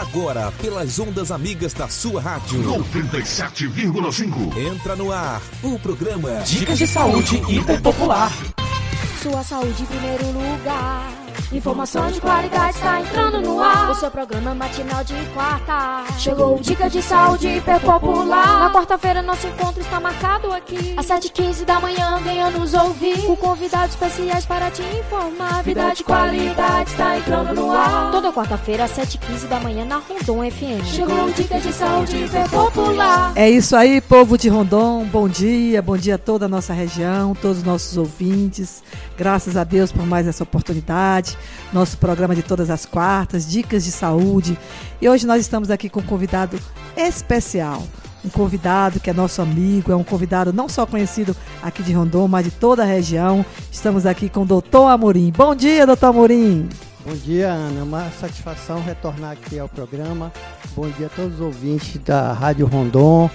Agora, pelas ondas amigas da sua rádio. 97,5. Entra no ar o programa Dicas de Saúde Hiperpopular. Sua saúde em primeiro lugar. Informação de qualidade está entrando no ar. O seu programa matinal de quarta. Chegou o Dica de Saúde Hiper Popular. Na quarta-feira, nosso encontro está marcado aqui. Às 7h15 da manhã, venha nos ouvir. Com convidados especiais para te informar. Vida de qualidade está entrando no ar. Toda quarta-feira, às 7h15 da manhã, na Rondon FM. Chegou o Dica de Saúde Hiper Popular. É isso aí, povo de Rondon. Bom dia, bom dia a toda a nossa região, todos os nossos ouvintes. Graças a Deus por mais essa oportunidade. Nosso programa de todas as quartas, dicas de saúde. E hoje nós estamos aqui com um convidado especial. Um convidado que é nosso amigo, é um convidado não só conhecido aqui de Rondon, mas de toda a região. Estamos aqui com o doutor Amorim. Bom dia, doutor Amorim. Bom dia, Ana. Uma satisfação retornar aqui ao programa. Bom dia a todos os ouvintes da Rádio Rondon,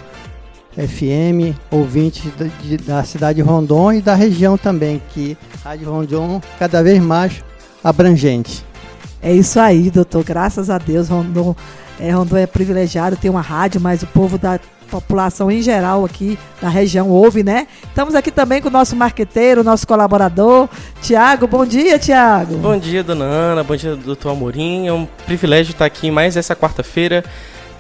FM, ouvintes da, de, da cidade de Rondon e da região também, que Rádio Rondon cada vez mais abrangente. É isso aí, doutor. Graças a Deus, Rondon é, Rondon é privilegiado, tem uma rádio, mas o povo da população em geral aqui da região ouve, né? Estamos aqui também com o nosso marqueteiro, nosso colaborador, Tiago. Bom dia, Tiago. Bom dia, dona Ana. Bom dia, doutor Amorim. É um privilégio estar aqui mais essa quarta-feira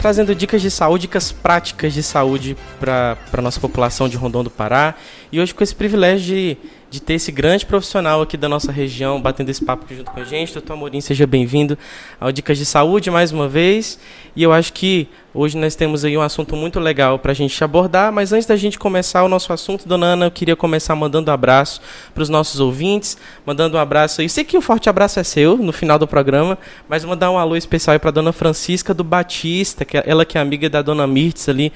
trazendo dicas de saúde, dicas práticas de saúde para a nossa população de Rondon do Pará. E hoje com esse privilégio de, de ter esse grande profissional aqui da nossa região batendo esse papo junto com a gente. Doutor Amorim, seja bem-vindo ao Dicas de Saúde mais uma vez. E eu acho que hoje nós temos aí um assunto muito legal para a gente abordar. Mas antes da gente começar o nosso assunto, dona Ana, eu queria começar mandando um abraço para os nossos ouvintes, mandando um abraço aí. Sei que o forte abraço é seu no final do programa, mas mandar um alô especial para dona Francisca do Batista, que é ela que é amiga da dona Mirtz ali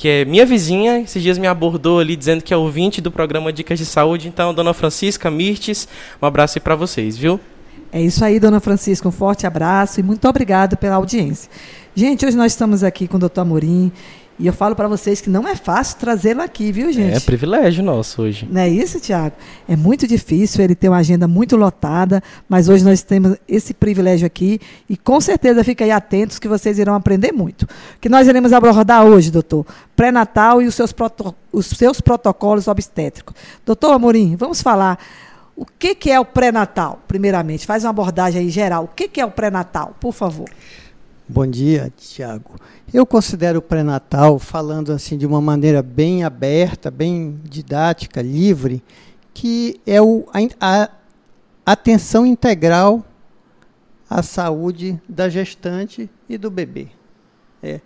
que é minha vizinha, esses dias me abordou ali dizendo que é ouvinte do programa Dicas de Saúde. Então, dona Francisca, Mirtes, um abraço aí para vocês, viu? É isso aí, dona Francisca, um forte abraço e muito obrigado pela audiência. Gente, hoje nós estamos aqui com o doutor Amorim e eu falo para vocês que não é fácil trazê-lo aqui, viu, gente? É privilégio nosso hoje. Não é isso, Tiago? É muito difícil, ele tem uma agenda muito lotada, mas hoje nós temos esse privilégio aqui e com certeza fiquem aí atentos que vocês irão aprender muito. O que nós iremos abordar hoje, doutor? Pré-natal e os seus, os seus protocolos obstétricos. Doutor Amorim, vamos falar o que, que é o pré-natal, primeiramente. Faz uma abordagem aí geral. O que, que é o pré-natal, por favor? Bom dia, Tiago. Eu considero o pré-natal, falando assim de uma maneira bem aberta, bem didática, livre, que é o, a, a atenção integral à saúde da gestante e do bebê. É.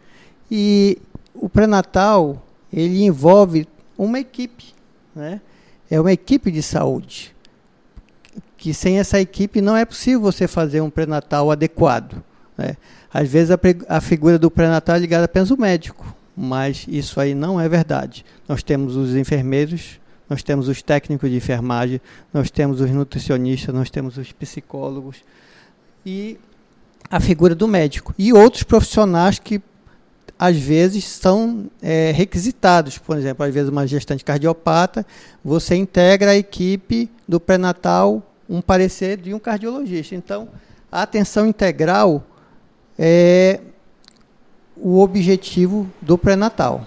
E o pré-natal, ele envolve uma equipe, né? é uma equipe de saúde, que sem essa equipe não é possível você fazer um pré-natal adequado. Né? Às vezes a, a figura do pré-natal é ligada apenas ao médico, mas isso aí não é verdade. Nós temos os enfermeiros, nós temos os técnicos de enfermagem, nós temos os nutricionistas, nós temos os psicólogos e a figura do médico e outros profissionais que às vezes são é, requisitados. Por exemplo, às vezes uma gestante cardiopata, você integra a equipe do pré-natal um parecer de um cardiologista. Então, a atenção integral é o objetivo do pré-natal.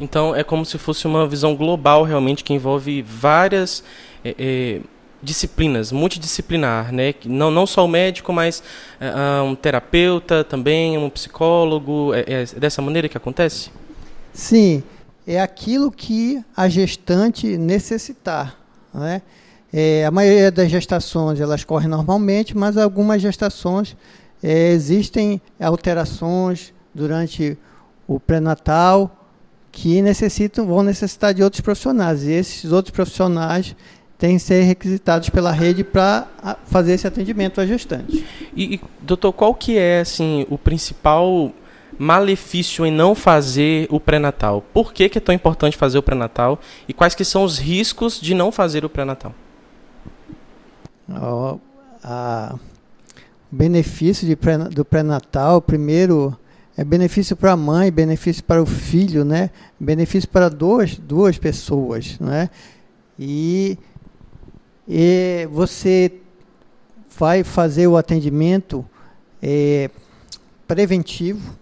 Então é como se fosse uma visão global realmente que envolve várias é, é, disciplinas, multidisciplinar, né? Não, não só o médico, mas é, um terapeuta também, um psicólogo. É, é, dessa maneira que acontece? Sim, é aquilo que a gestante necessitar, né? É, a maioria das gestações elas correm normalmente, mas algumas gestações é, existem alterações durante o pré-natal que necessitam, vão necessitar de outros profissionais. E esses outros profissionais têm que ser requisitados pela rede para fazer esse atendimento à gestante. E, doutor, qual que é assim o principal malefício em não fazer o pré-natal? Por que, que é tão importante fazer o pré-natal? E quais que são os riscos de não fazer o pré-natal? Oh, a benefício pré, do pré-natal, primeiro é benefício para a mãe, benefício para o filho, né? Benefício para duas, duas pessoas, né? E, e você vai fazer o atendimento é, preventivo.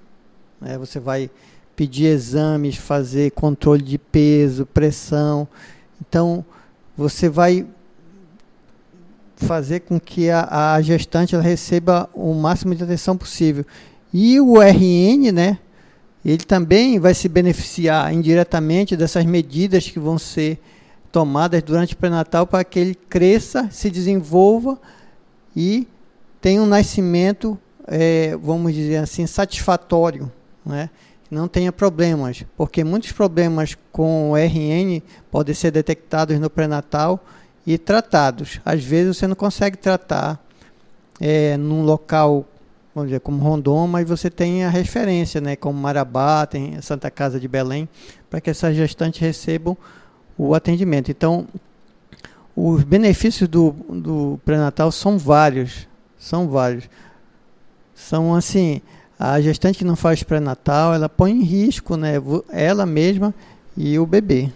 Né? Você vai pedir exames, fazer controle de peso, pressão. Então, você vai fazer com que a, a gestante receba o máximo de atenção possível. E o RN, né, ele também vai se beneficiar indiretamente dessas medidas que vão ser tomadas durante o pré-natal para que ele cresça, se desenvolva e tenha um nascimento, é, vamos dizer assim, satisfatório, né? não tenha problemas, porque muitos problemas com o RN podem ser detectados no pré-natal e tratados. Às vezes você não consegue tratar é, num local, vamos dizer, como Rondon, mas você tem a referência, né, como Marabá, tem Santa Casa de Belém, para que essas gestantes recebam o atendimento. Então, os benefícios do, do pré-natal são vários, são vários. São assim, a gestante que não faz pré-natal, ela põe em risco, né, ela mesma e o bebê.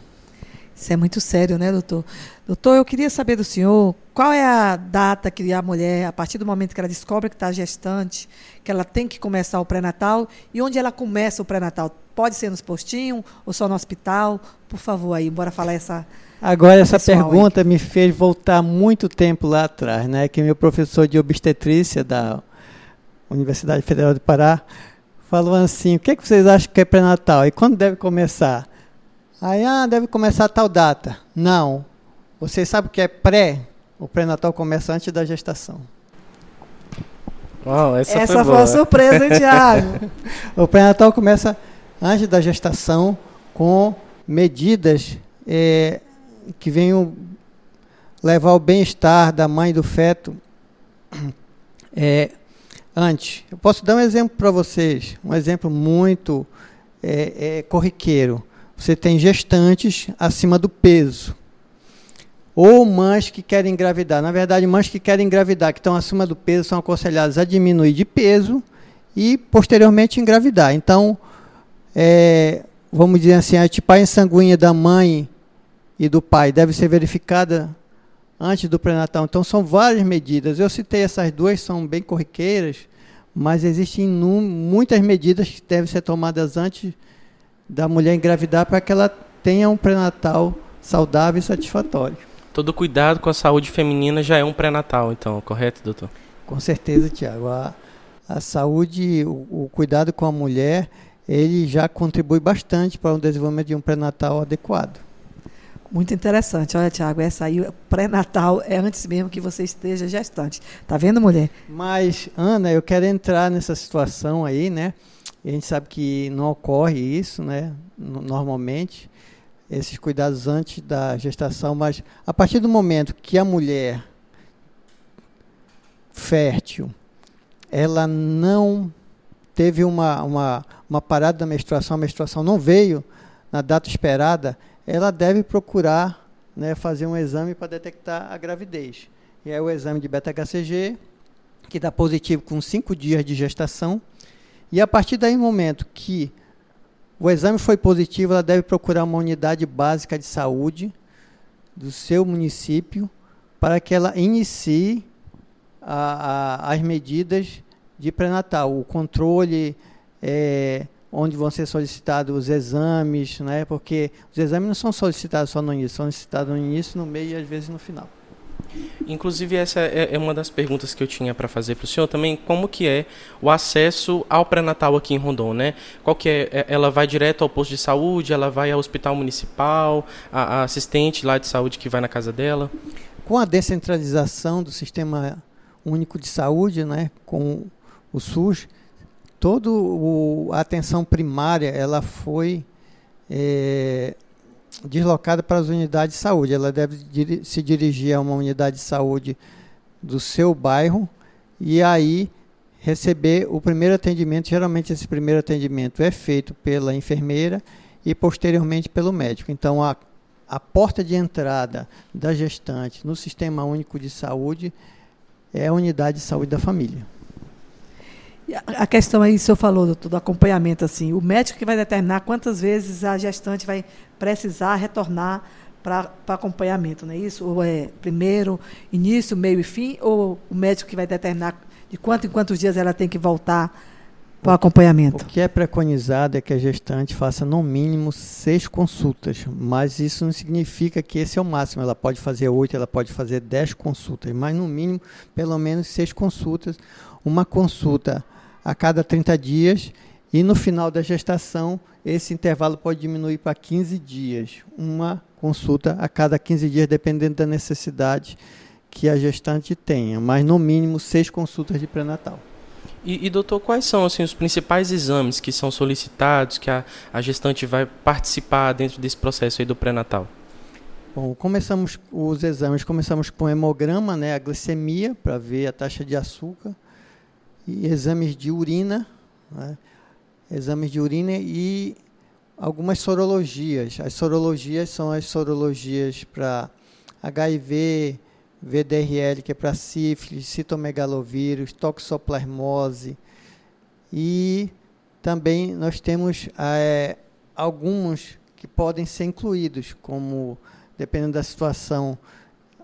Isso é muito sério, né, doutor? Doutor, eu queria saber do senhor qual é a data que a mulher, a partir do momento que ela descobre que está gestante, que ela tem que começar o pré-natal e onde ela começa o pré-natal? Pode ser nos postinhos ou só no hospital? Por favor, aí, bora falar essa. Agora, essa pergunta aí. me fez voltar muito tempo lá atrás, né? Que meu professor de obstetrícia da Universidade Federal do Pará falou assim: o que, é que vocês acham que é pré-natal? E quando deve começar? Aí, ah, deve começar a tal data. Não. Você sabe o que é pré? O pré-natal começa antes da gestação. Uau, essa, essa foi, foi uma surpresa, hein, Tiago? o pré-natal começa antes da gestação com medidas é, que venham levar o bem-estar da mãe e do feto é, antes. Eu posso dar um exemplo para vocês, um exemplo muito é, é, corriqueiro você tem gestantes acima do peso. Ou mães que querem engravidar. Na verdade, mães que querem engravidar, que estão acima do peso, são aconselhadas a diminuir de peso e, posteriormente, engravidar. Então, é, vamos dizer assim, a tipagem sanguínea da mãe e do pai deve ser verificada antes do pré-natal. Então, são várias medidas. Eu citei essas duas, são bem corriqueiras, mas existem muitas medidas que devem ser tomadas antes da mulher engravidar para que ela tenha um pré-natal saudável e satisfatório. Todo cuidado com a saúde feminina já é um pré-natal, então, correto, doutor? Com certeza, Tiago. A, a saúde, o, o, cuidado com a mulher, ele já contribui bastante para o desenvolvimento de um pré-natal adequado. Muito interessante. Olha, Tiago, essa aí, pré-natal é antes mesmo que você esteja gestante. Tá vendo, mulher? Mas, Ana, eu quero entrar nessa situação aí, né? A gente sabe que não ocorre isso, né? Normalmente, esses cuidados antes da gestação, mas a partir do momento que a mulher fértil, ela não teve uma, uma, uma parada da menstruação, a menstruação não veio na data esperada, ela deve procurar né, fazer um exame para detectar a gravidez. E é o exame de beta-HCG, que dá positivo com cinco dias de gestação, e a partir daí, no momento que o exame foi positivo, ela deve procurar uma unidade básica de saúde do seu município para que ela inicie a, a, as medidas de pré-natal, o controle, é, onde vão ser solicitados os exames, né? porque os exames não são solicitados só no início, são solicitados no início, no meio e às vezes no final. Inclusive essa é, é uma das perguntas que eu tinha para fazer para o senhor também, como que é o acesso ao pré-natal aqui em Rondon, né? Qual que é, é? Ela vai direto ao posto de saúde, ela vai ao hospital municipal, a, a assistente lá de saúde que vai na casa dela? Com a descentralização do sistema único de saúde, né, com o SUS, toda a atenção primária ela foi é, deslocada para as unidades de saúde. Ela deve se dirigir a uma unidade de saúde do seu bairro e aí receber o primeiro atendimento. Geralmente esse primeiro atendimento é feito pela enfermeira e posteriormente pelo médico. Então a, a porta de entrada da gestante no Sistema Único de Saúde é a unidade de saúde da família. A questão aí, o senhor falou, doutor, do acompanhamento, assim, o médico que vai determinar quantas vezes a gestante vai precisar retornar para acompanhamento, não é isso? Ou é primeiro, início, meio e fim, ou o médico que vai determinar de quanto em quantos dias ela tem que voltar para o acompanhamento? O que é preconizado é que a gestante faça no mínimo seis consultas, mas isso não significa que esse é o máximo. Ela pode fazer oito, ela pode fazer dez consultas, mas no mínimo, pelo menos seis consultas. Uma consulta a cada 30 dias e no final da gestação, esse intervalo pode diminuir para 15 dias. Uma consulta a cada 15 dias, dependendo da necessidade que a gestante tenha, mas no mínimo seis consultas de pré-natal. E, e, doutor, quais são assim, os principais exames que são solicitados, que a, a gestante vai participar dentro desse processo aí do pré-natal? Bom, começamos os exames, começamos com hemograma, né, a glicemia, para ver a taxa de açúcar, e exames de urina, né, exames de urina e algumas sorologias. As sorologias são as sorologias para HIV, VDRL, que é para sífilis, citomegalovírus, toxoplasmose. E também nós temos é, alguns que podem ser incluídos, como, dependendo da situação,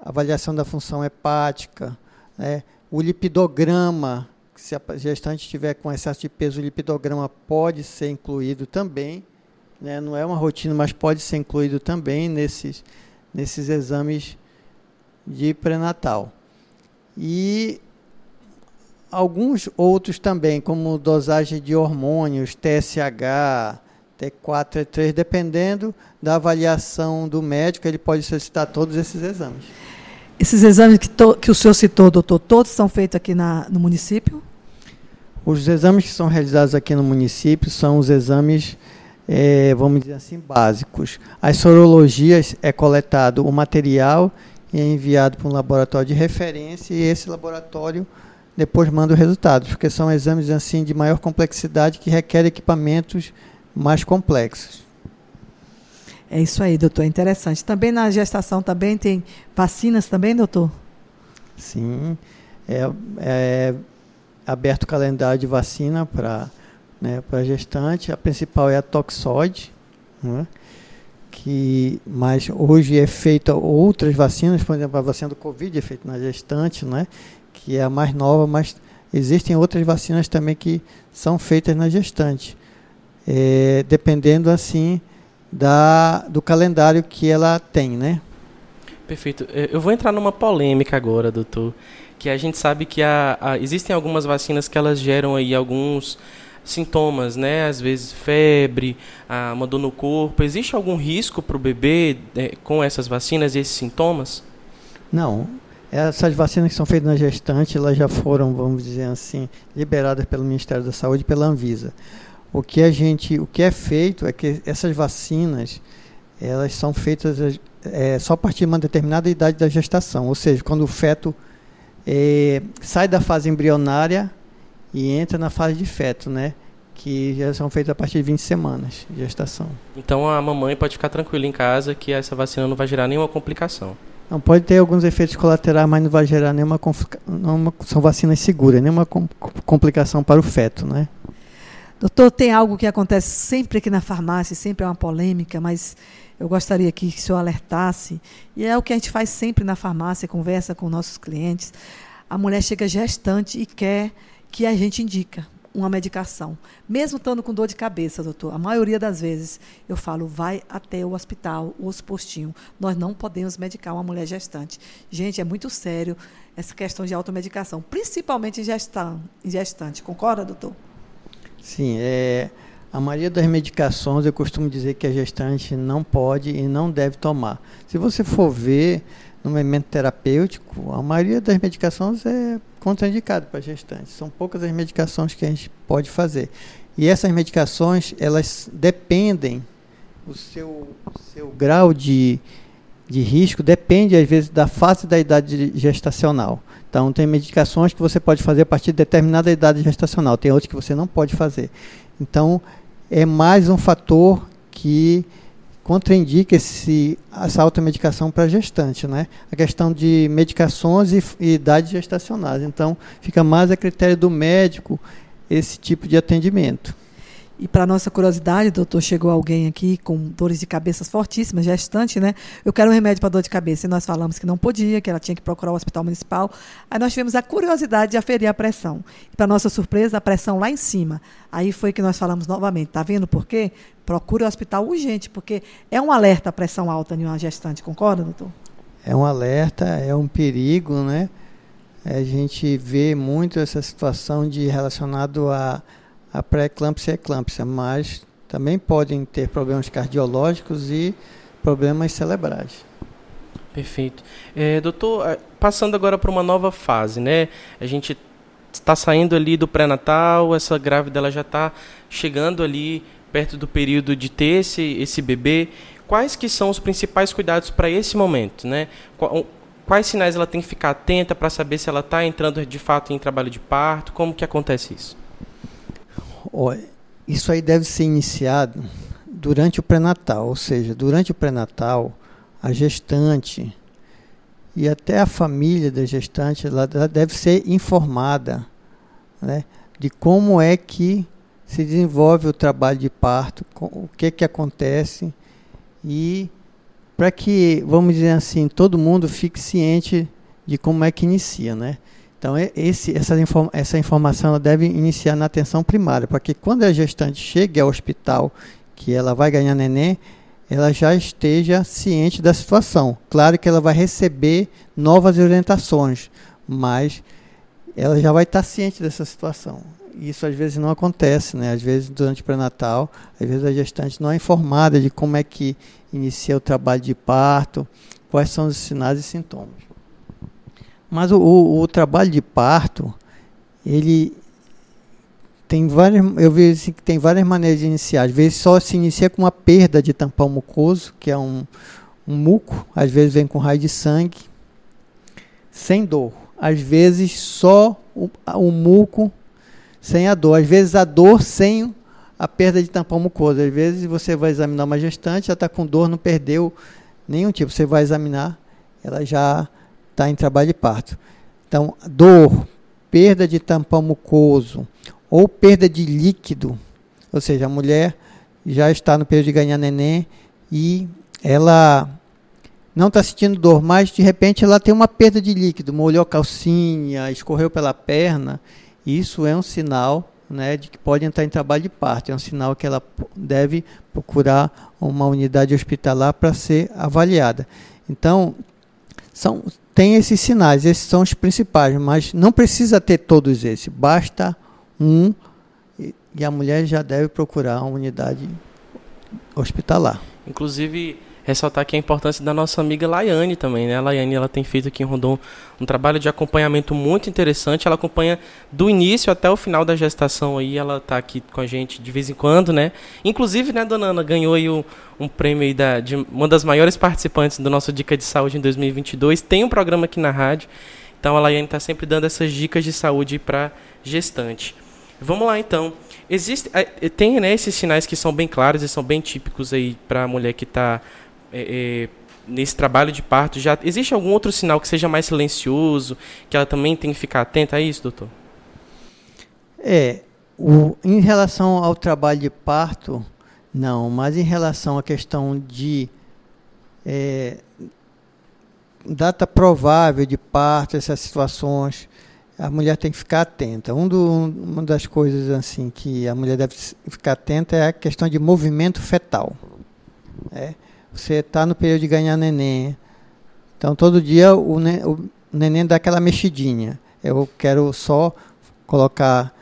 avaliação da função hepática, né, o lipidograma, se a gestante estiver com excesso de peso, o lipidograma pode ser incluído também. Né, não é uma rotina, mas pode ser incluído também nesses, nesses exames de pré-natal. E alguns outros também, como dosagem de hormônios, TSH, T4, T3, dependendo da avaliação do médico, ele pode solicitar todos esses exames. Esses exames que, to, que o senhor citou, doutor, todos são feitos aqui na, no município? Os exames que são realizados aqui no município são os exames, é, vamos dizer assim, básicos. As sorologias é coletado o material e é enviado para um laboratório de referência e esse laboratório depois manda os resultados, porque são exames assim de maior complexidade que requerem equipamentos mais complexos. É isso aí, doutor, é interessante. Também na gestação também tem vacinas também, doutor? Sim, é, é aberto calendário de vacina para né, para gestante. A principal é a toxoide, né? que mas hoje é feita outras vacinas, por exemplo, a vacina do Covid é feita na gestante, né, que é a mais nova, mas existem outras vacinas também que são feitas na gestante, é, dependendo assim da, do calendário que ela tem, né? Perfeito. É, eu vou entrar numa polêmica agora, doutor, que a gente sabe que a, a, existem algumas vacinas que elas geram aí alguns sintomas, né? Às vezes febre, uma dor no corpo. Existe algum risco para o bebê né, com essas vacinas e esses sintomas? Não. Essas vacinas que são feitas na gestante, elas já foram, vamos dizer assim, liberadas pelo Ministério da Saúde e pela Anvisa. O que a gente, o que é feito é que essas vacinas, elas são feitas é, só a partir de uma determinada idade da gestação, ou seja, quando o feto é, sai da fase embrionária e entra na fase de feto, né? Que já são feitas a partir de 20 semanas de gestação. Então a mamãe pode ficar tranquila em casa que essa vacina não vai gerar nenhuma complicação. Não, pode ter alguns efeitos colaterais, mas não vai gerar nenhuma nenhuma, são vacinas seguras, nenhuma complicação para o feto, né? Doutor, tem algo que acontece sempre aqui na farmácia, sempre é uma polêmica, mas eu gostaria que o senhor alertasse, e é o que a gente faz sempre na farmácia, conversa com nossos clientes. A mulher chega gestante e quer que a gente indica uma medicação. Mesmo estando com dor de cabeça, doutor, a maioria das vezes eu falo, vai até o hospital, o postinho. Nós não podemos medicar uma mulher gestante. Gente, é muito sério essa questão de automedicação, principalmente. Em gestante. Concorda, doutor? Sim, é, a maioria das medicações eu costumo dizer que a gestante não pode e não deve tomar. Se você for ver no momento terapêutico, a maioria das medicações é contraindicado para gestantes. São poucas as medicações que a gente pode fazer. E essas medicações, elas dependem, o seu, seu grau de, de risco depende, às vezes, da fase da idade gestacional. Então, tem medicações que você pode fazer a partir de determinada idade gestacional, tem outras que você não pode fazer. Então, é mais um fator que contraindica esse, essa automedicação para gestante, né? A questão de medicações e, e idades gestacionais. Então, fica mais a critério do médico esse tipo de atendimento. E para nossa curiosidade, doutor, chegou alguém aqui com dores de cabeça fortíssimas, gestante, né? Eu quero um remédio para dor de cabeça. E nós falamos que não podia, que ela tinha que procurar o hospital municipal. Aí nós tivemos a curiosidade de aferir a pressão. E para nossa surpresa, a pressão lá em cima. Aí foi que nós falamos novamente. Tá vendo por quê? Procure o hospital urgente, porque é um alerta a pressão alta em uma gestante, concorda, doutor? É um alerta, é um perigo, né? A gente vê muito essa situação de relacionado a a pré-eclâmpsia e eclâmpsia, mas também podem ter problemas cardiológicos e problemas cerebrais. Perfeito. É, doutor, passando agora para uma nova fase, né? A gente está saindo ali do pré-natal, essa grávida ela já está chegando ali perto do período de ter esse, esse bebê. Quais que são os principais cuidados para esse momento, né? Quais sinais ela tem que ficar atenta para saber se ela está entrando de fato em trabalho de parto? Como que acontece isso? Isso aí deve ser iniciado durante o pré-natal, ou seja, durante o pré-natal, a gestante e até a família da gestante ela deve ser informada né, de como é que se desenvolve o trabalho de parto, o que que acontece e para que, vamos dizer assim, todo mundo fique ciente de como é que inicia, né? Então, esse, essa, inform essa informação deve iniciar na atenção primária, para que quando a gestante chegue ao hospital, que ela vai ganhar neném, ela já esteja ciente da situação. Claro que ela vai receber novas orientações, mas ela já vai estar ciente dessa situação. Isso às vezes não acontece, né? Às vezes durante o pré-natal, às vezes a gestante não é informada de como é que inicia o trabalho de parto, quais são os sinais e sintomas. Mas o, o, o trabalho de parto, ele tem várias, eu vejo assim, que tem várias maneiras de iniciar. Às vezes só se inicia com uma perda de tampão mucoso, que é um, um muco, às vezes vem com raio de sangue, sem dor. Às vezes só o, o muco sem a dor. Às vezes a dor sem a perda de tampão mucoso. Às vezes você vai examinar uma gestante, já está com dor, não perdeu nenhum tipo. Você vai examinar, ela já está em trabalho de parto. Então, dor, perda de tampão mucoso ou perda de líquido, ou seja, a mulher já está no período de ganhar neném e ela não está sentindo dor, mas de repente ela tem uma perda de líquido, molhou a calcinha, escorreu pela perna, isso é um sinal né, de que pode entrar em trabalho de parto, é um sinal que ela deve procurar uma unidade hospitalar para ser avaliada. Então, são, tem esses sinais, esses são os principais, mas não precisa ter todos esses, basta um e, a mulher já deve procurar uma unidade hospitalar. Inclusive, ressaltar aqui a importância da nossa amiga Laiane também, né? A Laiane ela tem feito aqui em Rondon um trabalho de acompanhamento muito interessante. Ela acompanha do início até o final da gestação aí, ela está aqui com a gente de vez em quando, né? Inclusive, né, dona Ana ganhou aí um, um prêmio da, de uma das maiores participantes do nosso Dica de Saúde em 2022. Tem um programa aqui na rádio. Então a Laiane está sempre dando essas dicas de saúde para gestante. Vamos lá então. Existe, é, tem né, esses sinais que são bem claros e são bem típicos aí para a mulher que está é, é, nesse trabalho de parto, já existe algum outro sinal que seja mais silencioso, que ela também tem que ficar atenta a isso, doutor? É, o, em relação ao trabalho de parto, não, mas em relação à questão de é, data provável de parto, essas situações, a mulher tem que ficar atenta. Um do, uma das coisas assim que a mulher deve ficar atenta é a questão de movimento fetal. É você está no período de ganhar neném. Então todo dia o, ne o neném dá aquela mexidinha. Eu quero só colocar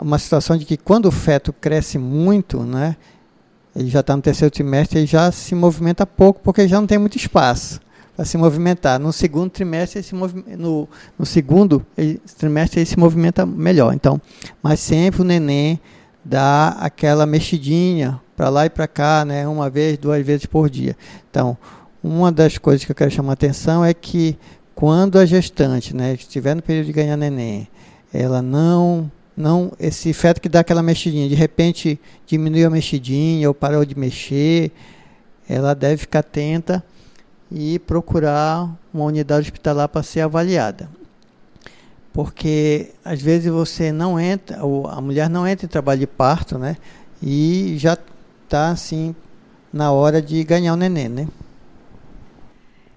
uma situação de que quando o feto cresce muito, né, ele já está no terceiro trimestre, ele já se movimenta pouco porque já não tem muito espaço para se movimentar. No segundo trimestre, se no, no segundo ele, trimestre ele se movimenta melhor. Então, mas sempre o neném dá aquela mexidinha para lá e para cá, né, uma vez, duas vezes por dia. Então, uma das coisas que eu quero chamar a atenção é que quando a gestante, né, estiver no período de ganhar neném, ela não não esse feto que dá aquela mexidinha, de repente diminuiu a mexidinha ou parou de mexer, ela deve ficar atenta e procurar uma unidade hospitalar para ser avaliada. Porque às vezes você não entra, a mulher não entra em trabalho de parto, né? e já está assim na hora de ganhar o neném, né?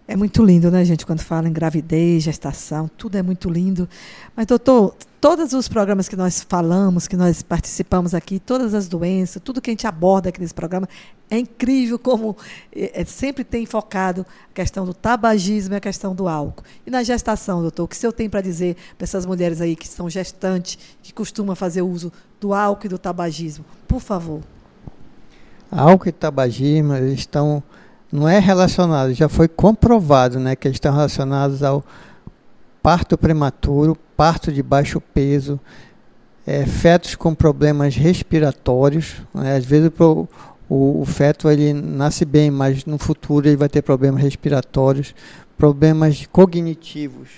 É muito lindo, né, gente, quando fala em gravidez, gestação, tudo é muito lindo. Mas, doutor, todos os programas que nós falamos, que nós participamos aqui, todas as doenças, tudo que a gente aborda aqui nesse programa, é incrível como é sempre tem focado a questão do tabagismo e a questão do álcool. E na gestação, doutor, o que o senhor tem para dizer para essas mulheres aí que são gestantes, que costumam fazer uso do álcool e do tabagismo? Por favor. Álcool e tabagismo, estão não é relacionado, já foi comprovado né, que eles estão relacionados ao parto prematuro, parto de baixo peso, é, fetos com problemas respiratórios. Né, às vezes o, o, o, feto ele nasce bem, mas no futuro ele vai ter problemas respiratórios, problemas cognitivos,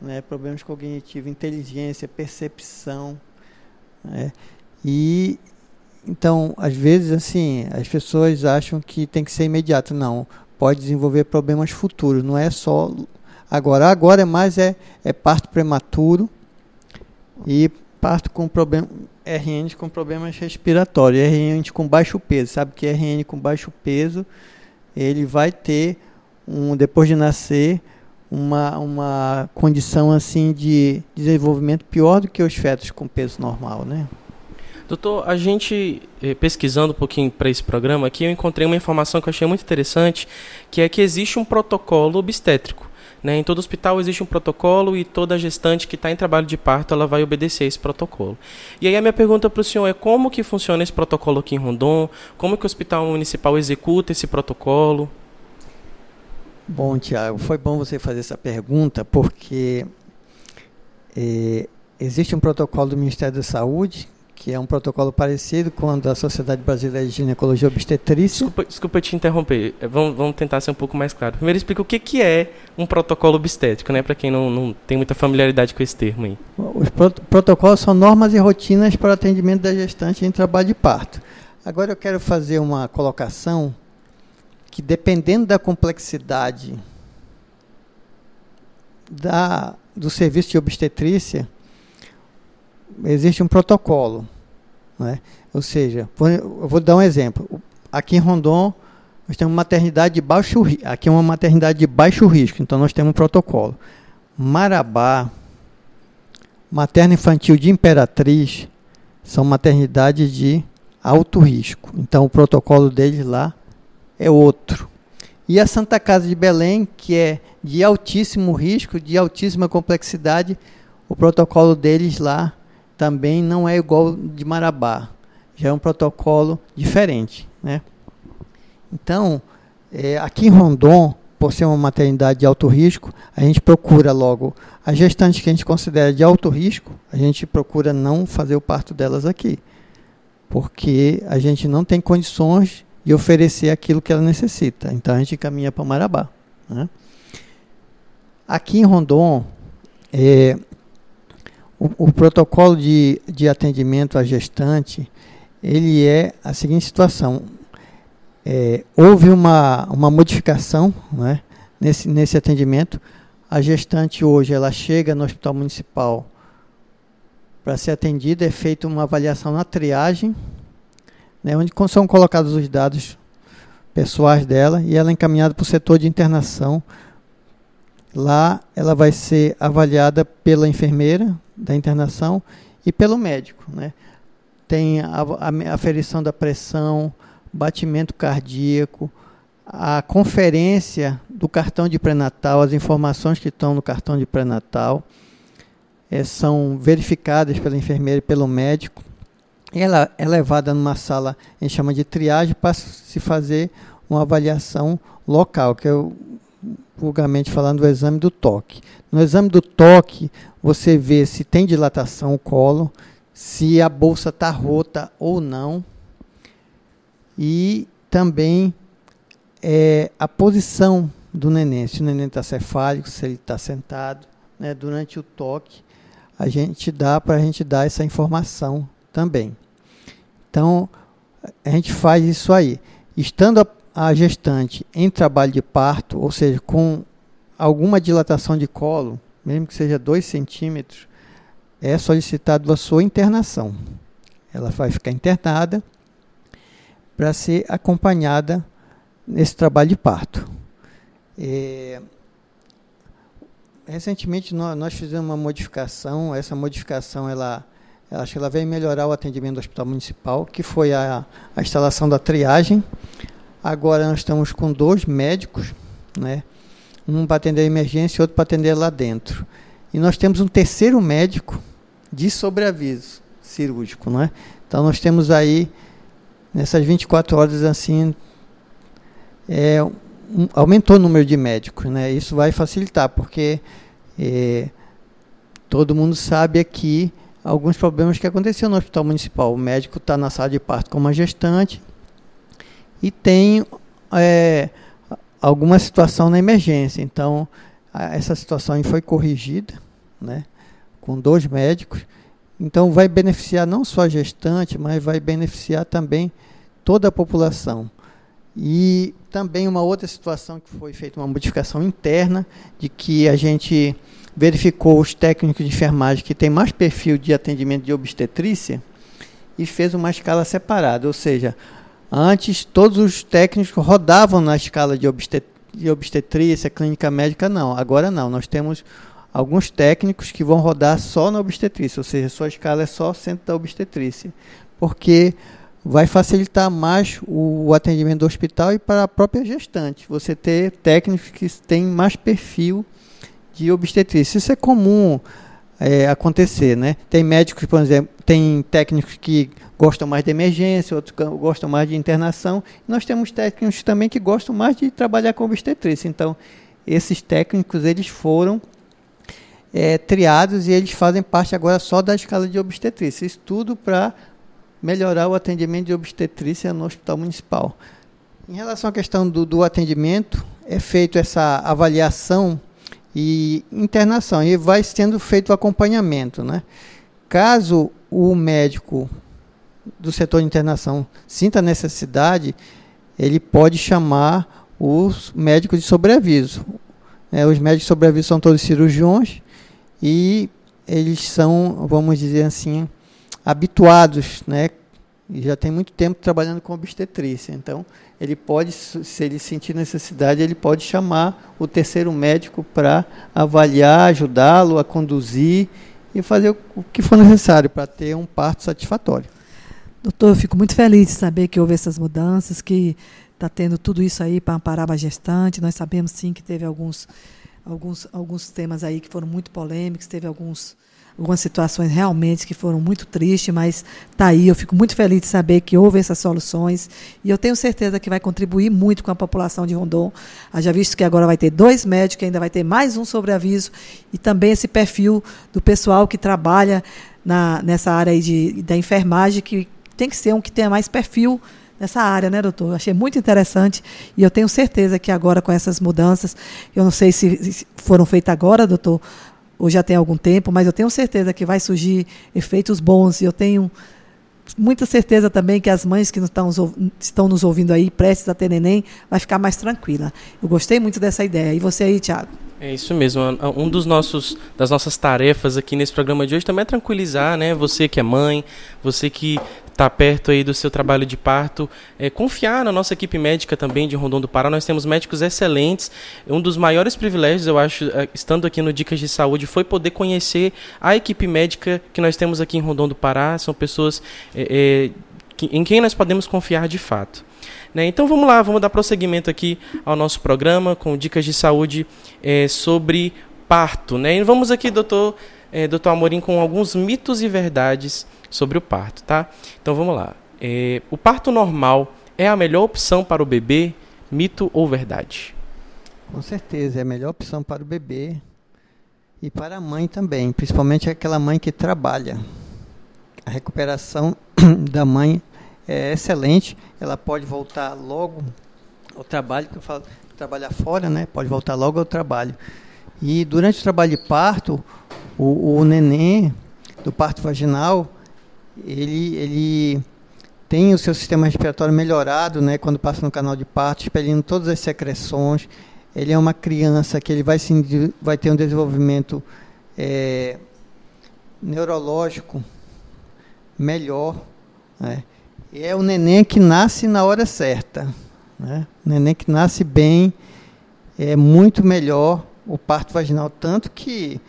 né, problemas cognitivos, inteligência, percepção. Né, e então, às vezes, assim, as pessoas acham que tem que ser imediato. Não, pode desenvolver problemas futuros. Não é só agora. Agora é mais é, é parto prematuro e parto com problema RN com problemas respiratórios, RN com baixo peso. Sabe que RN com baixo peso ele vai ter um depois de nascer uma, uma condição assim de desenvolvimento pior do que os fetos com peso normal, né? Doutor, a gente eh, pesquisando um pouquinho para esse programa aqui, eu encontrei uma informação que eu achei muito interessante, que é que existe um protocolo obstétrico. Né? Em todo hospital existe um protocolo e toda gestante que está em trabalho de parto ela vai obedecer esse protocolo. E aí a minha pergunta para o senhor é como que funciona esse protocolo aqui em Rondon? Como que o hospital municipal executa esse protocolo? Bom, Tiago, foi bom você fazer essa pergunta porque eh, existe um protocolo do Ministério da Saúde que é um protocolo parecido com o da Sociedade Brasileira de Ginecologia Obstetrícia. Desculpa, desculpa te interromper, é, vamos, vamos tentar ser um pouco mais claro. Primeiro explica o que, que é um protocolo obstétrico, né, para quem não, não tem muita familiaridade com esse termo aí. Os prot protocolos são normas e rotinas para o atendimento da gestante em trabalho de parto. Agora eu quero fazer uma colocação que dependendo da complexidade da, do serviço de obstetrícia, existe um protocolo. Né? Ou seja, eu vou dar um exemplo. Aqui em Rondon, nós temos maternidade de baixo aqui é uma maternidade de baixo risco, então nós temos um protocolo. Marabá, materno infantil de Imperatriz, são maternidades de alto risco. Então o protocolo deles lá é outro. E a Santa Casa de Belém, que é de altíssimo risco, de altíssima complexidade, o protocolo deles lá também não é igual de Marabá. Já é um protocolo diferente. Né? Então, é, aqui em Rondon, por ser uma maternidade de alto risco, a gente procura logo as gestantes que a gente considera de alto risco, a gente procura não fazer o parto delas aqui, porque a gente não tem condições de oferecer aquilo que ela necessita. Então a gente caminha para Marabá. Né? Aqui em Rondon, é, o, protocolo de, de atendimento à gestante, ele é a seguinte situação. É, houve uma, uma modificação né, nesse, nesse atendimento. A gestante hoje ela chega no hospital municipal para ser atendida, é feita uma avaliação na triagem, né, onde são colocados os dados pessoais dela e ela é encaminhada para o setor de internação. Lá ela vai ser avaliada pela enfermeira, da internação e pelo médico. Né? Tem a, a aferição da pressão, batimento cardíaco, a conferência do cartão de pré-natal, as informações que estão no cartão de pré-natal é, são verificadas pela enfermeira e pelo médico. Ela é levada numa sala, a gente chama de triagem, para se fazer uma avaliação local, que é o vulgarmente falando, o exame do toque. No exame do toque, você vê se tem dilatação o colo, se a bolsa está rota ou não, e também é, a posição do neném, se o neném está cefálico, se ele está sentado, né, durante o toque, a gente dá para a gente dar essa informação também. Então, a gente faz isso aí. Estando a, a gestante em trabalho de parto, ou seja, com alguma dilatação de colo, mesmo que seja 2 centímetros, é solicitado a sua internação. ela vai ficar internada para ser acompanhada nesse trabalho de parto. É, recentemente nós, nós, fizemos uma modificação, essa modificação ela, acho que ela veio melhorar o atendimento do hospital municipal, que foi a, a instalação da triagem. Agora nós estamos com dois médicos, né? Um para atender a emergência e outro para atender lá dentro. E nós temos um terceiro médico de sobreaviso cirúrgico, não é? Então nós temos aí nessas 24 horas assim é, um, aumentou o número de médicos, né? Isso vai facilitar porque é, todo mundo sabe aqui alguns problemas que aconteceram no hospital municipal. O médico está na sala de parto com uma gestante e tem é, alguma situação na emergência. Então essa situação foi corrigida, né? Com dois médicos então, vai beneficiar não só a gestante, mas vai beneficiar também toda a população. E também uma outra situação que foi feita uma modificação interna, de que a gente verificou os técnicos de enfermagem que têm mais perfil de atendimento de obstetrícia e fez uma escala separada, ou seja, antes todos os técnicos rodavam na escala de, obstetrícia, clínica médica, não. Agora não, nós temos alguns técnicos que vão rodar só na obstetrícia, ou seja, sua escala é só centro da obstetrícia, porque vai facilitar mais o, o atendimento do hospital e para a própria gestante. Você ter técnicos que têm mais perfil de obstetrícia. Isso é comum é, acontecer, né? Tem médicos, por exemplo, tem técnicos que gostam mais de emergência, outros gostam mais de internação. Nós temos técnicos também que gostam mais de trabalhar com obstetrícia. Então, esses técnicos eles foram é, triados e eles fazem parte agora só da escala de obstetrícia. Isso tudo para melhorar o atendimento de obstetrícia no hospital municipal. Em relação à questão do, do atendimento, é feito essa avaliação e internação e vai sendo feito o acompanhamento, né? Caso o médico do setor de internação sinta necessidade, ele pode chamar os médicos de sobreaviso. É, os médicos de sobreaviso são todos cirurgiões e eles são, vamos dizer assim, habituados, né? E já tem muito tempo trabalhando com obstetrícia. Então, ele pode, se ele sentir necessidade, ele pode chamar o terceiro médico para avaliar, ajudá-lo a conduzir e fazer o que for necessário para ter um parto satisfatório. Doutor, eu fico muito feliz de saber que houve essas mudanças, que está tendo tudo isso aí para amparar a gestante. Nós sabemos sim que teve alguns alguns, alguns temas aí que foram muito polêmicos, teve alguns, algumas situações realmente que foram muito tristes, mas está aí. Eu fico muito feliz de saber que houve essas soluções e eu tenho certeza que vai contribuir muito com a população de Rondon. Já visto que agora vai ter dois médicos, ainda vai ter mais um sobreaviso e também esse perfil do pessoal que trabalha na, nessa área de, da enfermagem, que tem que ser um que tenha mais perfil nessa área, né, doutor? Achei muito interessante e eu tenho certeza que agora com essas mudanças, eu não sei se foram feitas agora, doutor, ou já tem algum tempo, mas eu tenho certeza que vai surgir efeitos bons e eu tenho muita certeza também que as mães que estão, estão nos ouvindo aí, prestes a ter neném, vai ficar mais tranquila. Eu gostei muito dessa ideia. E você aí, Tiago? É isso mesmo. Um dos nossos das nossas tarefas aqui nesse programa de hoje também é tranquilizar, né? Você que é mãe, você que está perto aí do seu trabalho de parto, é, confiar na nossa equipe médica também de Rondon do Pará. Nós temos médicos excelentes. Um dos maiores privilégios, eu acho, é, estando aqui no Dicas de Saúde, foi poder conhecer a equipe médica que nós temos aqui em Rondon do Pará. São pessoas é, é, em quem nós podemos confiar de fato. Né? Então vamos lá, vamos dar prosseguimento aqui ao nosso programa com dicas de saúde é, sobre parto. Né? E vamos aqui, doutor, é, doutor Amorim, com alguns mitos e verdades sobre o parto. Tá? Então vamos lá. É, o parto normal é a melhor opção para o bebê, mito ou verdade? Com certeza, é a melhor opção para o bebê e para a mãe também, principalmente aquela mãe que trabalha. A recuperação da mãe é excelente. Ela pode voltar logo ao trabalho, que eu falo, trabalhar fora, né? Pode voltar logo ao trabalho. E durante o trabalho de parto, o, o neném do parto vaginal, ele, ele tem o seu sistema respiratório melhorado, né? Quando passa no canal de parto, expelindo todas as secreções. Ele é uma criança que ele vai, se, vai ter um desenvolvimento é, neurológico melhor Né? É o neném que nasce na hora certa. Né? O neném que nasce bem é muito melhor o parto vaginal, tanto que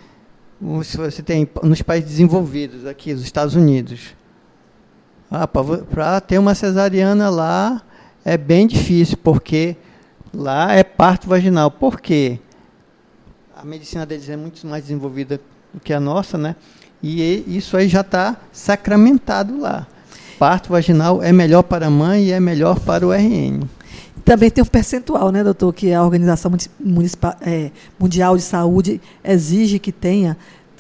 se você tem nos países desenvolvidos, aqui, nos Estados Unidos, ah, para ter uma cesariana lá é bem difícil, porque lá é parto vaginal. Por quê? A medicina deles é muito mais desenvolvida do que a nossa, né? E isso aí já está sacramentado lá. Parto vaginal é melhor para a mãe e é melhor para o RN. Também tem um percentual, né, doutor, que a Organização Municipal, é, Mundial de Saúde exige que tenha.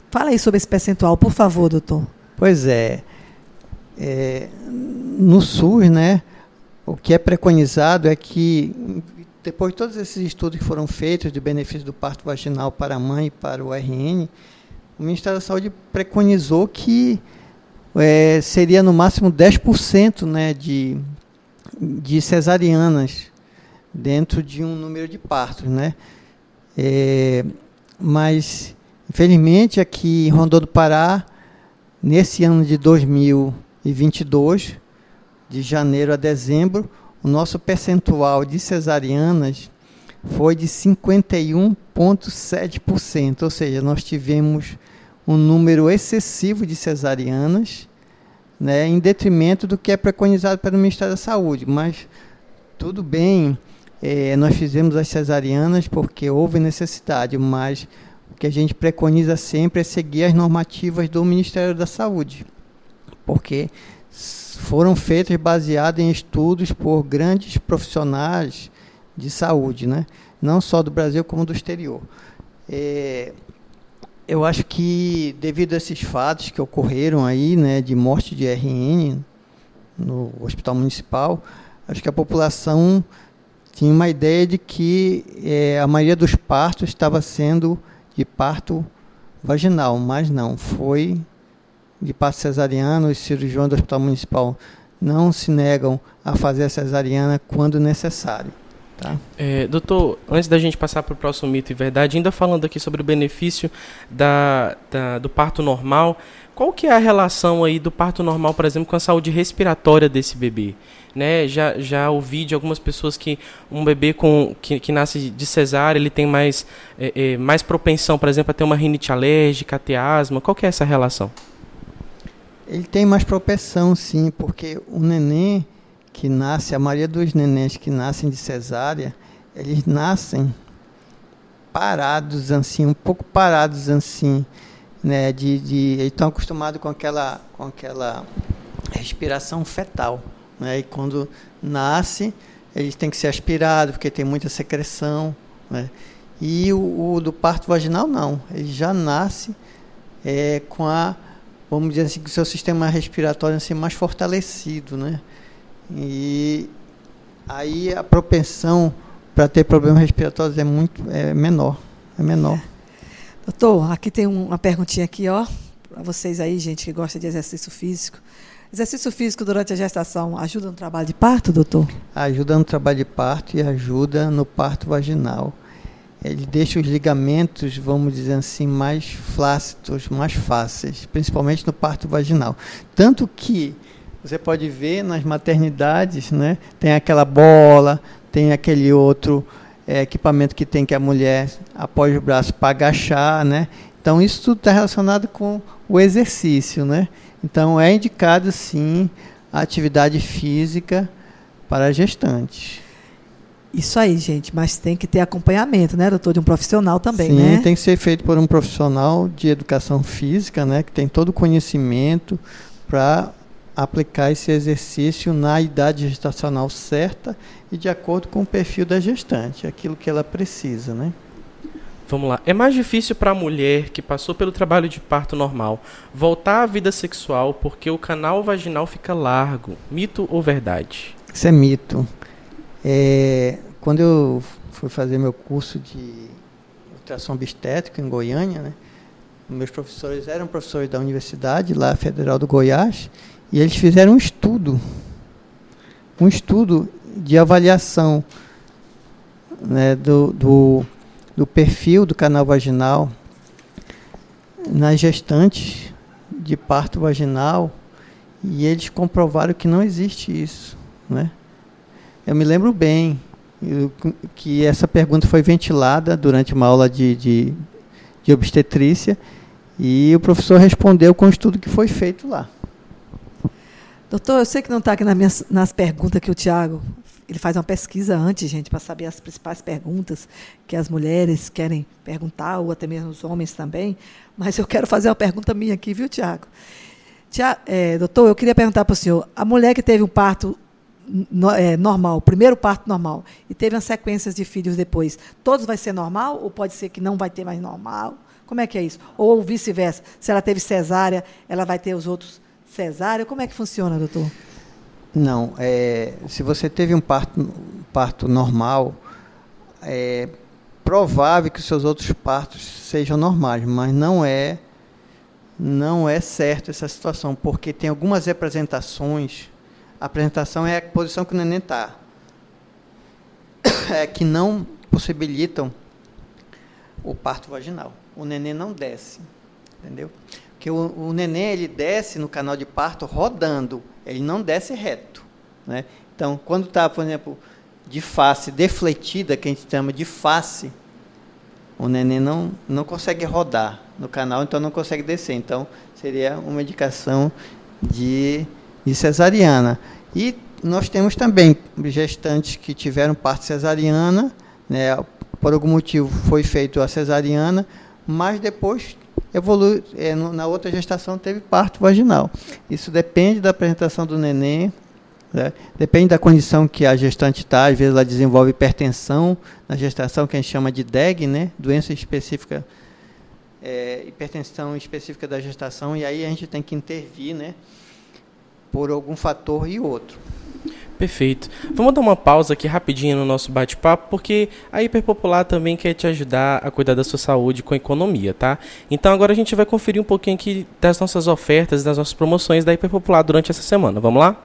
Fala aí sobre esse percentual, por favor, doutor. Pois é. é no SUS, né, o que é preconizado é que, depois de todos esses estudos que foram feitos de benefício do parto vaginal para a mãe e para o RN, o Ministério da Saúde preconizou que é, seria no máximo 10% né, de, de cesarianas dentro de um número de partos, né? É, mas, infelizmente, aqui em Rondô do Pará, nesse ano de 2022, de janeiro a dezembro, o nosso percentual de cesarianas foi de 51,7%, ou seja, nós tivemos um número excessivo de cesarianas, né, em detrimento do que é preconizado pelo Ministério da Saúde. Mas tudo bem, é, nós fizemos as cesarianas porque houve necessidade, mas o que a gente preconiza sempre é seguir as normativas do Ministério da Saúde, porque foram feitas baseadas em estudos por grandes profissionais de saúde, né? não só do Brasil como do exterior. É, eu acho que devido a esses fatos que ocorreram aí, né, de morte de RN no hospital municipal, acho que a população tinha uma ideia de que é, a maioria dos partos estava sendo de parto vaginal, mas não, foi de parto cesariano. Os cirurgiões do Hospital Municipal não se negam a fazer a cesariana quando necessário. Tá? É, doutor, antes da gente passar para o próximo mito e verdade, ainda falando aqui sobre o benefício da, da, do parto normal, qual que é a relação aí do parto normal, por exemplo, com a saúde respiratória desse bebê? Né? Já, já ouvi de algumas pessoas que um bebê com, que, que nasce de cesárea ele tem mais, é, é, mais propensão, por exemplo, a ter uma rinite alérgica, a ter asma. Qual que é essa relação? Ele tem mais propensão, sim, porque o neném que nasce, a maioria dos nenéns que nascem de cesárea, eles nascem parados assim, um pouco parados assim, né, de, de eles estão acostumados com aquela com aquela respiração fetal. Né? E quando nasce, eles têm que ser aspirados, porque tem muita secreção. Né? E o, o, do parto vaginal, não. Ele já nasce é, com a, vamos dizer assim, com o seu sistema respiratório assim, mais fortalecido. Né? E aí a propensão para ter problemas respiratórios é muito é menor. É menor. Doutor, aqui tem uma perguntinha aqui, ó, para vocês aí, gente que gosta de exercício físico. Exercício físico durante a gestação ajuda no trabalho de parto, doutor? Ajuda no trabalho de parto e ajuda no parto vaginal. Ele deixa os ligamentos, vamos dizer assim, mais flácidos, mais fáceis, principalmente no parto vaginal. Tanto que você pode ver nas maternidades, né? Tem aquela bola, tem aquele outro é, equipamento que tem que a mulher apoia o braço para agachar, né? Então isso tudo está relacionado com o exercício, né? Então, é indicado, sim, a atividade física para gestantes. Isso aí, gente, mas tem que ter acompanhamento, né, doutor, de um profissional também, Sim, né? tem que ser feito por um profissional de educação física, né, que tem todo o conhecimento para aplicar esse exercício na idade gestacional certa e de acordo com o perfil da gestante, aquilo que ela precisa, né? Vamos lá. É mais difícil para a mulher que passou pelo trabalho de parto normal voltar à vida sexual porque o canal vaginal fica largo. Mito ou verdade? Isso é mito. É, quando eu fui fazer meu curso de ultrassom obstétrico em Goiânia, né, meus professores eram professores da universidade, lá Federal do Goiás, e eles fizeram um estudo, um estudo de avaliação né, do, do do perfil do canal vaginal nas gestantes de parto vaginal E eles comprovaram que não existe isso. Né? Eu me lembro bem que essa pergunta foi ventilada durante uma aula de, de, de obstetrícia e o professor respondeu com o estudo que foi feito lá. Doutor, eu sei que não está aqui nas, minhas, nas perguntas que o Tiago ele faz uma pesquisa antes, gente, para saber as principais perguntas que as mulheres querem perguntar, ou até mesmo os homens também. Mas eu quero fazer uma pergunta minha aqui, viu, Tiago? Tia, é, doutor, eu queria perguntar para o senhor: a mulher que teve um parto no, é, normal, primeiro parto normal, e teve as sequências de filhos depois, todos vai ser normal ou pode ser que não vai ter mais normal? Como é que é isso? Ou vice-versa, se ela teve cesárea, ela vai ter os outros cesárea? Como é que funciona, doutor? Não, é, se você teve um parto, parto normal, é provável que os seus outros partos sejam normais, mas não é não é certo essa situação, porque tem algumas representações. A apresentação é a posição que o neném está, é, que não possibilitam o parto vaginal. O neném não desce, entendeu? Porque o, o neném ele desce no canal de parto rodando ele não desce reto. Né? Então, quando está, por exemplo, de face defletida, que a gente chama de face, o neném não, não consegue rodar no canal, então não consegue descer. Então, seria uma indicação de, de cesariana. E nós temos também gestantes que tiveram parte cesariana, né, por algum motivo foi feito a cesariana, mas depois evolui, é, na outra gestação teve parto vaginal. Isso depende da apresentação do neném, né? depende da condição que a gestante está. Às vezes ela desenvolve hipertensão na gestação, que a gente chama de DEG, né? doença específica, é, hipertensão específica da gestação, e aí a gente tem que intervir né? por algum fator e outro. Perfeito. Vamos dar uma pausa aqui rapidinho no nosso bate-papo, porque a Hiperpopular também quer te ajudar a cuidar da sua saúde com economia, tá? Então agora a gente vai conferir um pouquinho aqui das nossas ofertas, das nossas promoções da Hiperpopular durante essa semana. Vamos lá?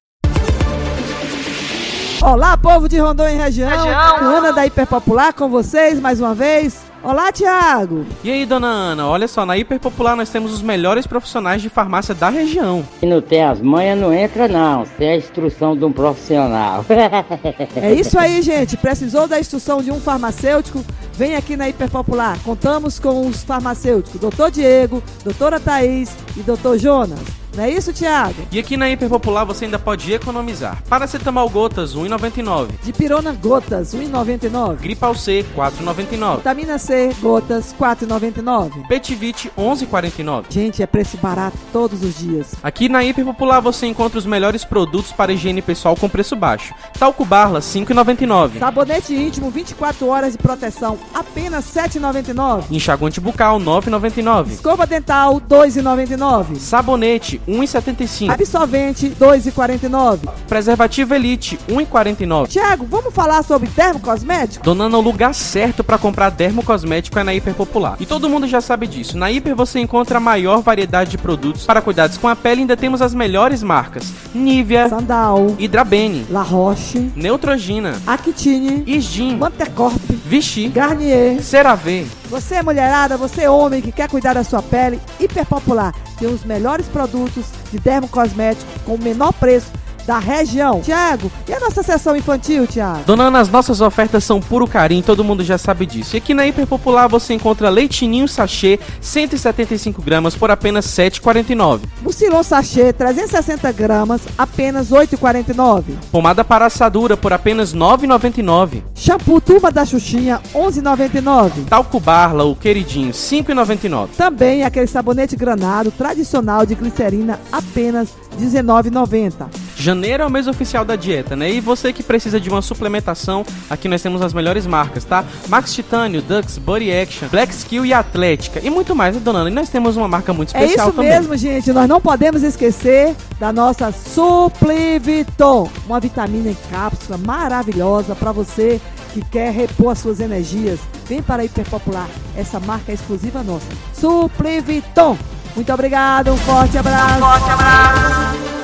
Olá, povo de Rondônia e região. região. Ana da Hiperpopular com vocês mais uma vez. Olá, Tiago! E aí, dona Ana, olha só, na Hiperpopular nós temos os melhores profissionais de farmácia da região. Se não tem as manhas, não entra não, sem a instrução de um profissional. é isso aí, gente. Precisou da instrução de um farmacêutico? Vem aqui na Hiperpopular. Contamos com os farmacêuticos Doutor Diego, doutora Thaís e doutor Jonas. Não é isso, Thiago? E aqui na Hiper Popular você ainda pode economizar. Paracetamol gotas, 1,99. Dipirona gotas, 1,99. Gripal C, 4,99. Vitamina C gotas, 4,99. Petivite, 11,49. Gente, é preço barato todos os dias. Aqui na Hiper Popular você encontra os melhores produtos para higiene pessoal com preço baixo. Talco Barla, 5,99. Sabonete íntimo, 24 horas de proteção, apenas 7,99. Enxaguante bucal, 9,99. Escova dental, 2,99. Sabonete, 1,75. Absorvente, 2,49. Preservativo Elite, 1,49. Tiago, vamos falar sobre dermocosmético? Donando o lugar certo para comprar dermocosmético é na Hiper Popular. E todo mundo já sabe disso. Na Hiper você encontra a maior variedade de produtos para cuidados com a pele. Ainda temos as melhores marcas: Nivea, Sandal, Hidrabene, La Roche, Neutrogena, Actine, Isgin, Mantecorp, Vichy, Garnier, CeraVe. Você mulherada, você homem que quer cuidar da sua pele, Hiper Popular tem os melhores produtos de dermocosméticos com o menor preço da região. Tiago, e a nossa sessão infantil, Tiago? Dona Ana, as nossas ofertas são puro carinho, todo mundo já sabe disso. E aqui na Hiper Popular você encontra leitinho sachê 175 gramas por apenas 7,49. Mucilon sachê 360 gramas, apenas 8,49. Pomada para assadura por apenas 9,99. Shampoo Turma da Xuxinha 11,99. Talco Barla, o queridinho, 5,99. Também aquele sabonete granado tradicional de glicerina apenas 19,90. Janeiro é o mês oficial da dieta, né? E você que precisa de uma suplementação, aqui nós temos as melhores marcas, tá? Max Titânio, Dux, Body Action, Black Skill e Atlética e muito mais, né, dona Ana? E nós temos uma marca muito especial também. É isso mesmo, gente. Nós não podemos esquecer da nossa Supliviton, uma vitamina em cápsula maravilhosa para você que quer repor as suas energias. Vem para a Hiperpopular, essa marca é exclusiva nossa. Supliviton. Muito obrigado, um forte abraço. Um forte abraço.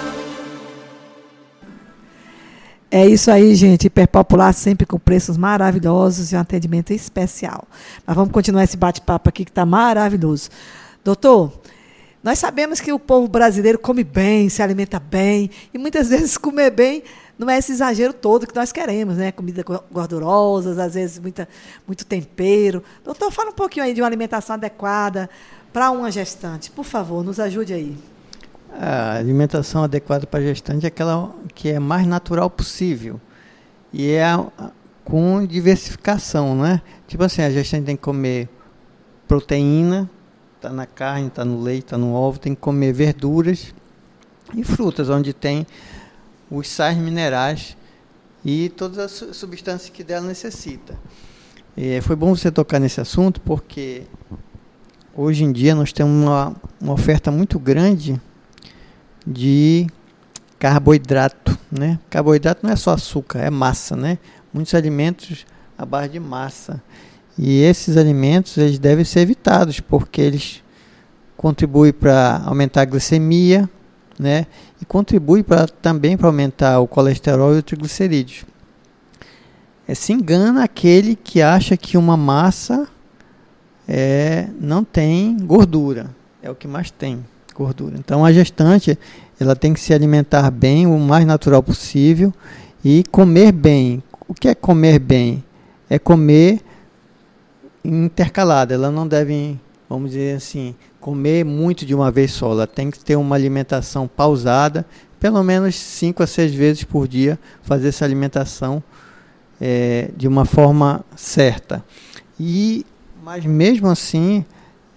É isso aí, gente. Hiperpopular sempre com preços maravilhosos e um atendimento especial. Mas vamos continuar esse bate-papo aqui que está maravilhoso. Doutor, Nós sabemos que o povo brasileiro come bem, se alimenta bem, e muitas vezes comer bem não é esse exagero todo que nós queremos, né? Comida gordurosas, às vezes muita, muito tempero. Doutor, fala um pouquinho aí de uma alimentação adequada para uma gestante. Por favor, nos ajude aí. A alimentação adequada para gestante é aquela que é mais natural possível. E é com diversificação, né? Tipo assim, a gestante tem que comer proteína, tá na carne, tá no leite, tá no ovo, tem que comer verduras e frutas, onde tem os sais minerais e todas as substâncias que dela necessita. E foi bom você tocar nesse assunto porque hoje em dia nós temos uma, uma oferta muito grande de carboidrato, né? Carboidrato não é só açúcar, é massa, né? Muitos alimentos à base de massa. E esses alimentos eles devem ser evitados porque eles contribuem para aumentar a glicemia, né? E contribui para também para aumentar o colesterol e o triglicerídeos. É, se engana aquele que acha que uma massa é, não tem gordura. É o que mais tem gordura. Então a gestante ela tem que se alimentar bem, o mais natural possível e comer bem. O que é comer bem? É comer intercalada. Ela não deve, vamos dizer assim, comer muito de uma vez só. Ela tem que ter uma alimentação pausada, pelo menos 5 a 6 vezes por dia, fazer essa alimentação é, de uma forma certa. E, mas mesmo assim,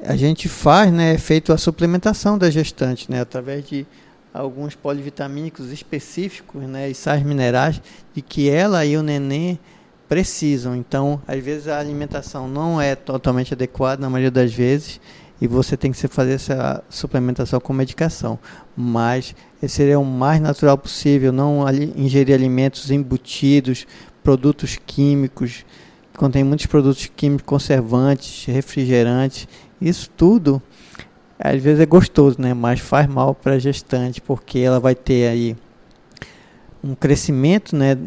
a gente faz, né, é feito a suplementação da gestante, né, através de alguns polivitamínicos específicos, né, e sais minerais, de que ela e o neném precisam. Então, às vezes a alimentação não é totalmente adequada, na maioria das vezes, e você tem que fazer essa suplementação com medicação. Mas seria o mais natural possível, não ingerir alimentos embutidos, produtos químicos, que contém muitos produtos químicos conservantes, refrigerantes. Isso tudo às vezes é gostoso, né? Mas faz mal para a gestante, porque ela vai ter aí um crescimento, né?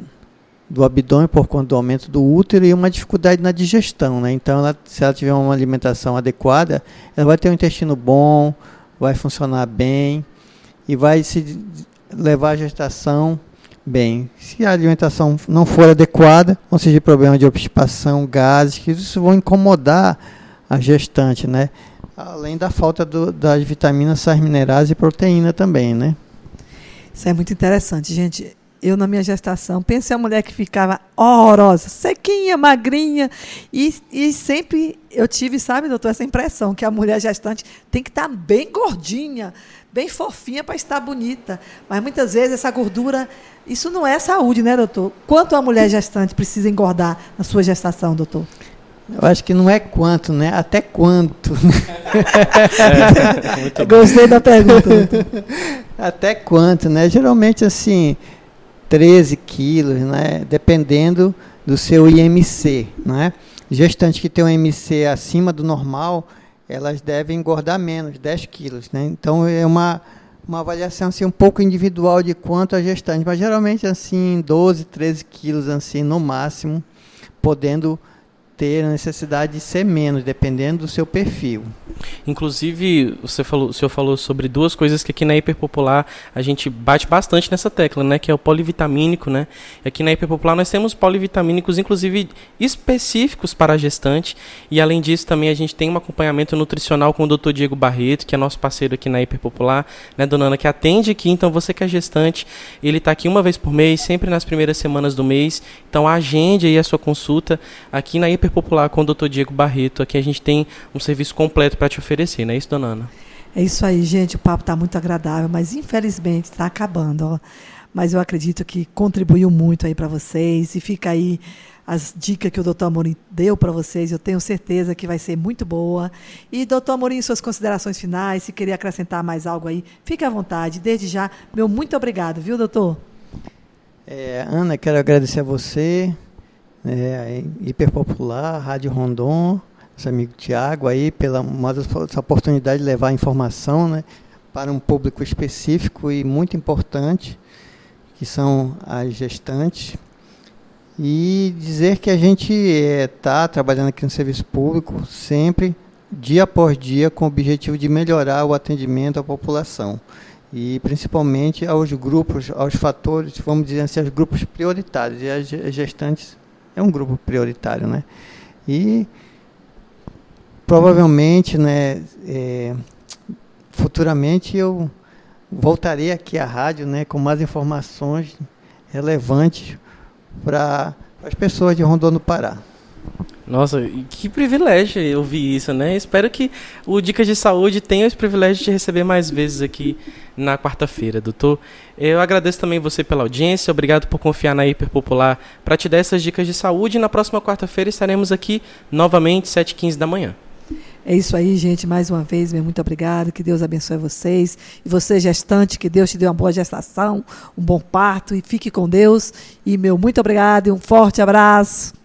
do abdômen por conta do aumento do útero e uma dificuldade na digestão, né? Então, ela, se ela tiver uma alimentação adequada, ela vai ter um intestino bom, vai funcionar bem e vai se levar a gestação bem. Se a alimentação não for adequada, vão surgir problemas de obstipação, gases, que isso vão incomodar a gestante, né? Além da falta do, das vitaminas, sais minerais e proteína também, né? Isso é muito interessante, gente eu na minha gestação, pensei a mulher que ficava horrorosa, sequinha, magrinha, e, e sempre eu tive, sabe, doutor, essa impressão que a mulher gestante tem que estar tá bem gordinha, bem fofinha para estar bonita. Mas muitas vezes essa gordura, isso não é saúde, né, doutor? Quanto a mulher gestante precisa engordar na sua gestação, doutor? Eu acho que não é quanto, né? Até quanto. É, Gostei da pergunta. Até quanto, né? Geralmente, assim, 13 quilos, né? dependendo do seu IMC. Né? Gestantes que têm um IMC acima do normal, elas devem engordar menos, 10 quilos. Né? Então é uma, uma avaliação assim, um pouco individual de quanto a gestante, mas geralmente assim 12, 13 quilos assim, no máximo, podendo ter a necessidade de ser menos, dependendo do seu perfil. Inclusive, você falou, o senhor falou sobre duas coisas que aqui na Hiperpopular a gente bate bastante nessa tecla, né? Que é o polivitamínico, né? Aqui na Hiperpopular nós temos polivitamínicos, inclusive específicos para a gestante. E além disso, também a gente tem um acompanhamento nutricional com o Dr. Diego Barreto, que é nosso parceiro aqui na Hiperpopular, né, dona Ana, que atende aqui. Então, você que é gestante, ele está aqui uma vez por mês, sempre nas primeiras semanas do mês. Então, agende aí a sua consulta aqui na Hiperpopular Popular com o Dr. Diego Barreto. Aqui a gente tem um serviço completo para te oferecer, não é isso, dona Ana? É isso aí, gente. O papo está muito agradável, mas infelizmente está acabando. Ó. Mas eu acredito que contribuiu muito aí para vocês. E fica aí as dicas que o doutor Amorim deu para vocês. Eu tenho certeza que vai ser muito boa. E, doutor Amorim, suas considerações finais, se queria acrescentar mais algo aí, fique à vontade. Desde já, meu muito obrigado, viu, doutor? É, Ana, quero agradecer a você é, hiperpopular, Rádio Rondon, nosso amigo Tiago aí, pela uma essa oportunidade de levar informação né, para um público específico e muito importante, que são as gestantes. E dizer que a gente está é, trabalhando aqui no serviço público sempre dia após dia com o objetivo de melhorar o atendimento à população e principalmente aos grupos, aos fatores, vamos dizer assim, aos grupos prioritários. E as gestantes é um grupo prioritário, né? E provavelmente, né, é, futuramente eu voltarei aqui à rádio, né, com mais informações relevantes para as pessoas de Rondônia do Pará. Nossa, que privilégio ouvir isso, né? Espero que o Dicas de Saúde tenha esse privilégio de receber mais vezes aqui na quarta-feira, doutor. Eu agradeço também você pela audiência, obrigado por confiar na Hiperpopular para te dar essas dicas de saúde. Na próxima quarta-feira estaremos aqui novamente, 7h15 da manhã. É isso aí, gente. Mais uma vez, meu muito obrigado. Que Deus abençoe vocês. E você, gestante, que Deus te dê uma boa gestação, um bom parto e fique com Deus. E meu muito obrigado e um forte abraço.